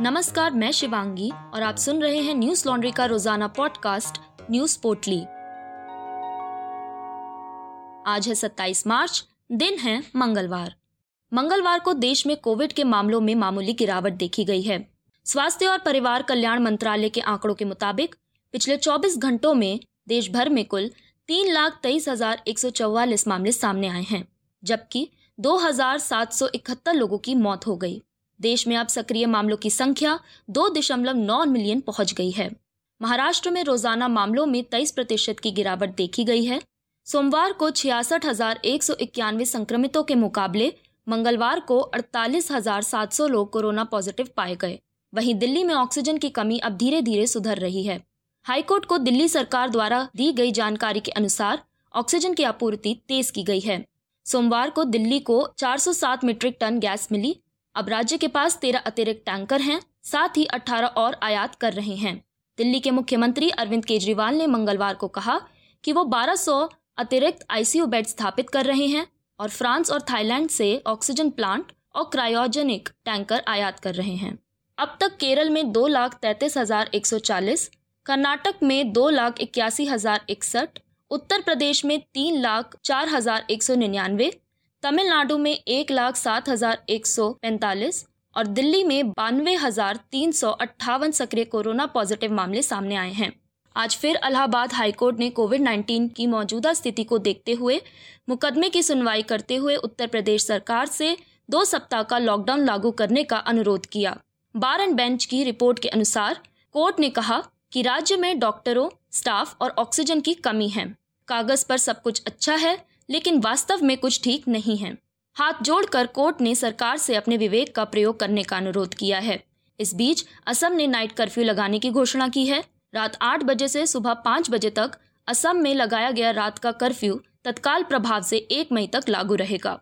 नमस्कार, मैं शिवांगी और आप सुन रहे हैं न्यूज़ लॉन्ड्री का रोज़ाना पॉडकास्ट, न्यूज़ पोटली आज है 27 मार्च, दिन है मंगलवार। मंगलवार को देश में कोविड के मामलों में मामूली गिरावट देखी गई है। स्वास्थ्य और परिवार कल्याण मंत्रालय के आंकड़ों के मुताबिक, पिछले 24 घंटों में देश भर में कुल तीन लाख तेईस हज़ार एक सौ चौवालीस मामले सामने आए हैं, जबकि दो हज़ार सात सौ इकहत्तर लोगों की मौत हो गई। देश में अब सक्रिय मामलों की संख्या दो दशमलव नौ मिलियन पहुँच गई है। महाराष्ट्र में रोज़ाना मामलों में तेईस प्रतिशत की गिरावट देखी गई है। सोमवार को छियासठ हज़ार एक सौ इक्यानवे संक्रमितों के मुकाबले मंगलवार को अड़तालीस हज़ार सात सौ लोग कोरोना पॉजिटिव पाए गए। वहीं दिल्ली में ऑक्सीजन की कमी अब धीरे धीरे सुधर रही है। हाईकोर्ट को दिल्ली सरकार द्वारा दी गई जानकारी के अनुसार ऑक्सीजन की आपूर्ति तेज की गई है। सोमवार को दिल्ली को 407 मीट्रिक टन गैस मिली अब राज्य के पास तेरह अतिरिक्त टैंकर हैं, साथ ही अठारह और आयात कर रहे हैं। दिल्ली के मुख्यमंत्री अरविंद केजरीवाल ने मंगलवार को कहा कि वो 1200 अतिरिक्त आईसीयू बेड स्थापित कर रहे हैं और फ्रांस और थाईलैंड से ऑक्सीजन प्लांट और क्रायोजेनिक टैंकर आयात कर रहे हैं। अब तक केरल में दो लाख तैतीस हज़ार एक सौ चालीस, कर्नाटक में दो लाख इक्यासी हज़ार इकसठ, उत्तर प्रदेश में तीन लाख चार हज़ार एक सौ निन्यानवे तमिलनाडु में एक लाख सात हज़ार एक सौ पैंतालीस और दिल्ली में बानवे हज़ार तीन सौ अट्ठावन सक्रिय कोरोना पॉजिटिव मामले सामने आए हैं। आज फिर अलाहाबाद हाईकोर्ट ने कोविड 19 की मौजूदा स्थिति को देखते हुए मुकदमे की सुनवाई करते हुए उत्तर प्रदेश सरकार से दो सप्ताह का लॉकडाउन लागू करने का अनुरोध किया। बार एंड बेंच की रिपोर्ट के अनुसार कोर्ट ने कहा कि राज्य में डॉक्टरों, स्टाफ और ऑक्सीजन की कमी है। कागज़ पर सब कुछ अच्छा है लेकिन वास्तव में कुछ ठीक नहीं है। हाथ जोड़कर कोर्ट ने सरकार से अपने विवेक का प्रयोग करने का अनुरोध किया है। इस बीच असम ने नाइट कर्फ्यू लगाने की घोषणा की है। रात आठ बजे से सुबह पाँच बजे तक असम में लगाया गया रात का कर्फ्यू तत्काल प्रभाव से एक मई तक लागू रहेगा।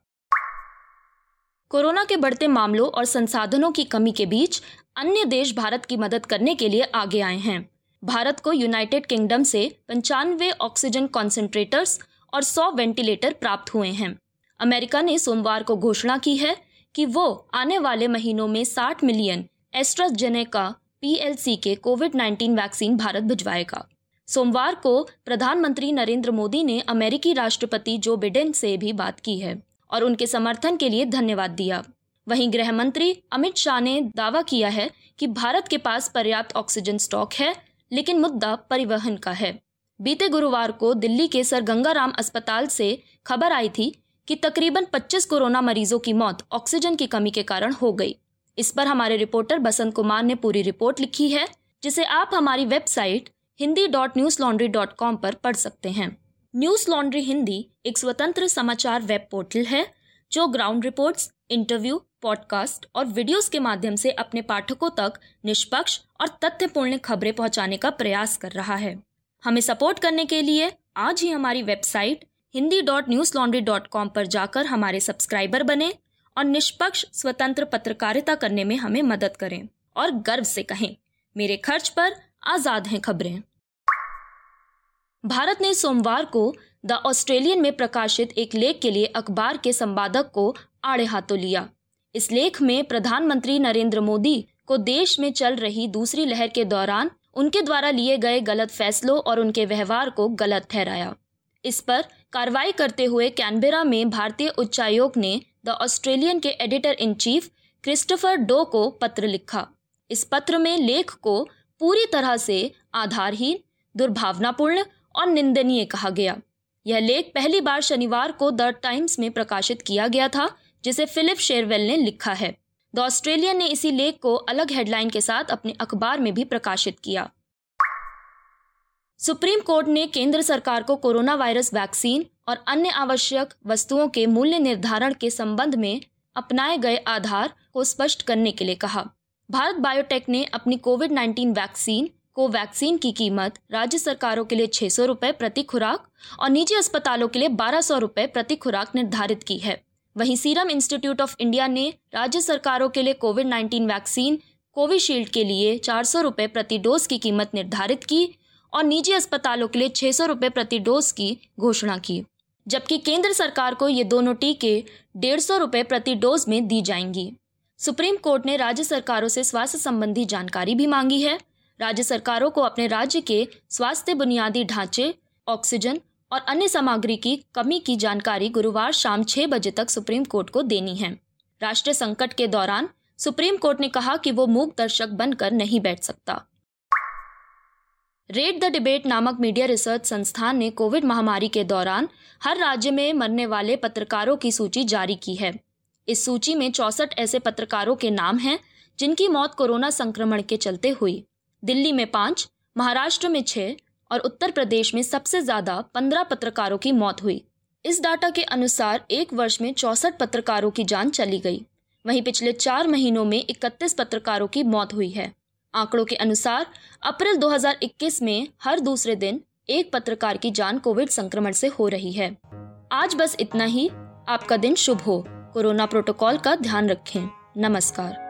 कोरोना के बढ़ते मामलों और संसाधनों की कमी के बीच अन्य देश भारत की मदद करने के लिए आगे आए हैं। भारत को यूनाइटेड किंगडम से पंचानवे ऑक्सीजन कॉन्सेंट्रेटर्स और 100 वेंटिलेटर प्राप्त हुए हैं। अमेरिका ने सोमवार को घोषणा की है कि वो आने वाले महीनों में 60 मिलियन एस्ट्राजेनेका पीएलसी के कोविड 19 वैक्सीन भारत भिजवाएगा। सोमवार को प्रधानमंत्री नरेंद्र मोदी ने अमेरिकी राष्ट्रपति जो बिडेन से भी बात की है और उनके समर्थन के लिए धन्यवाद दिया। वहीं गृह मंत्री अमित शाह ने दावा किया है कि भारत के पास पर्याप्त ऑक्सीजन स्टॉक है, लेकिन मुद्दा परिवहन का है। बीते गुरुवार को दिल्ली के सर गंगाराम अस्पताल से खबर आई थी कि तकरीबन 25 कोरोना मरीजों की मौत ऑक्सीजन की कमी के कारण हो गई। इस पर हमारे रिपोर्टर बसंत कुमार ने पूरी रिपोर्ट लिखी है जिसे आप हमारी website Hindi dot Newslaundry dot com पर पढ़ सकते हैं। न्यूज़ लॉन्ड्री हिंदी एक स्वतंत्र समाचार वेब पोर्टल है जो ग्राउंड रिपोर्ट्स, इंटरव्यू पॉडकास्ट और वीडियोस के माध्यम से अपने पाठकों तक निष्पक्ष और तथ्यपूर्ण खबरें पहुँचाने का प्रयास कर रहा है। हमें सपोर्ट करने के लिए आज ही हमारी website Hindi dot Newslaundry dot com पर जाकर हमारे सब्सक्राइबर बने और निष्पक्ष, स्वतंत्र पत्रकारिता करने में हमें मदद करें और गर्व से कहें, मेरे खर्च पर आज़ाद हैं खबरें। भारत ने सोमवार को द ऑस्ट्रेलियन में प्रकाशित एक लेख के लिए अखबार के संपादक को आड़े हाथों लिया। इस लेख में प्रधानमंत्री नरेंद्र मोदी को देश में चल रही दूसरी लहर के दौरान उनके द्वारा लिए गए गलत फैसलों और उनके व्यवहार को गलत ठहराया। इस पर कार्रवाई करते हुए कैनबेरा में भारतीय उच्चायोग ने द ऑस्ट्रेलियन के editor in chief Christopher Dore को पत्र लिखा। इस पत्र में लेख को पूरी तरह से आधारहीन, दुर्भावनापूर्ण और निंदनीय कहा गया। यह लेख पहली बार शनिवार को द टाइम्स में प्रकाशित किया गया था, जिसे फिलिप शेरवेल ने लिखा है। द ऑस्ट्रेलियन ने इसी लेख को अलग हेडलाइन के साथ अपने अखबार में भी प्रकाशित किया। सुप्रीम कोर्ट ने केंद्र सरकार को कोरोना वायरस वैक्सीन और अन्य आवश्यक वस्तुओं के मूल्य निर्धारण के संबंध में अपनाए गए आधार को स्पष्ट करने के लिए कहा। भारत बायोटेक ने अपनी कोविड 19 वैक्सीन को वैक्सीन की कीमत राज्य सरकारों के लिए छह सौ प्रति खुराक और निजी अस्पतालों के लिए बारह सौ प्रति खुराक निर्धारित की है। वहीं सीरम इंस्टीट्यूट ऑफ़ इंडिया ने राज्य सरकारों के लिए कोविड 19 वैक्सीन, कोविशील्ड के लिए चार सौ प्रति डोज की कीमत निर्धारित की और निजी अस्पतालों के लिए छह सौ प्रति डोज की घोषणा की, जबकि केंद्र सरकार को ये दोनों टीके डेढ़ सौ प्रति डोज में दी जाएँगी। सुप्रीम कोर्ट ने राज्य सरकारों से स्वास्थ्य संबंधी जानकारी भी मांगी है। राज्य सरकारों को अपने राज्य के स्वास्थ्य बुनियादी ढांचे, ऑक्सीजन और अन्य सामग्री की कमी की जानकारी गुरुवार शाम छह बजे तक सुप्रीम कोर्ट को देनी है। राष्ट्रीय संकट के दौरान सुप्रीम कोर्ट ने कहा कि वो मूक दर्शक बनकर नहीं बैठ सकता। रेड द डिबेट नामक मीडिया रिसर्च संस्थान ने कोविड महामारी के दौरान हर राज्य में मरने वाले पत्रकारों की सूची जारी की है। इस सूची में चौसठ ऐसे पत्रकारों के नाम हैं, जिनकी मौत कोरोना संक्रमण के चलते हुई। दिल्ली में पाँच, महाराष्ट्र में छह और उत्तर प्रदेश में सबसे ज़्यादा पंद्रह पत्रकारों की मौत हुई। इस डाटा के अनुसार एक वर्ष में चौसठ पत्रकारों की जान चली गई। वहीं पिछले चार महीनों में इकतीस पत्रकारों की मौत हुई है। आंकड़ों के अनुसार अप्रैल 2021 में हर दूसरे दिन एक पत्रकार की जान कोविड संक्रमण से हो रही है। आज बस इतना ही। आपका दिन शुभ हो। कोरोना प्रोटोकॉल का ध्यान रखें। नमस्कार।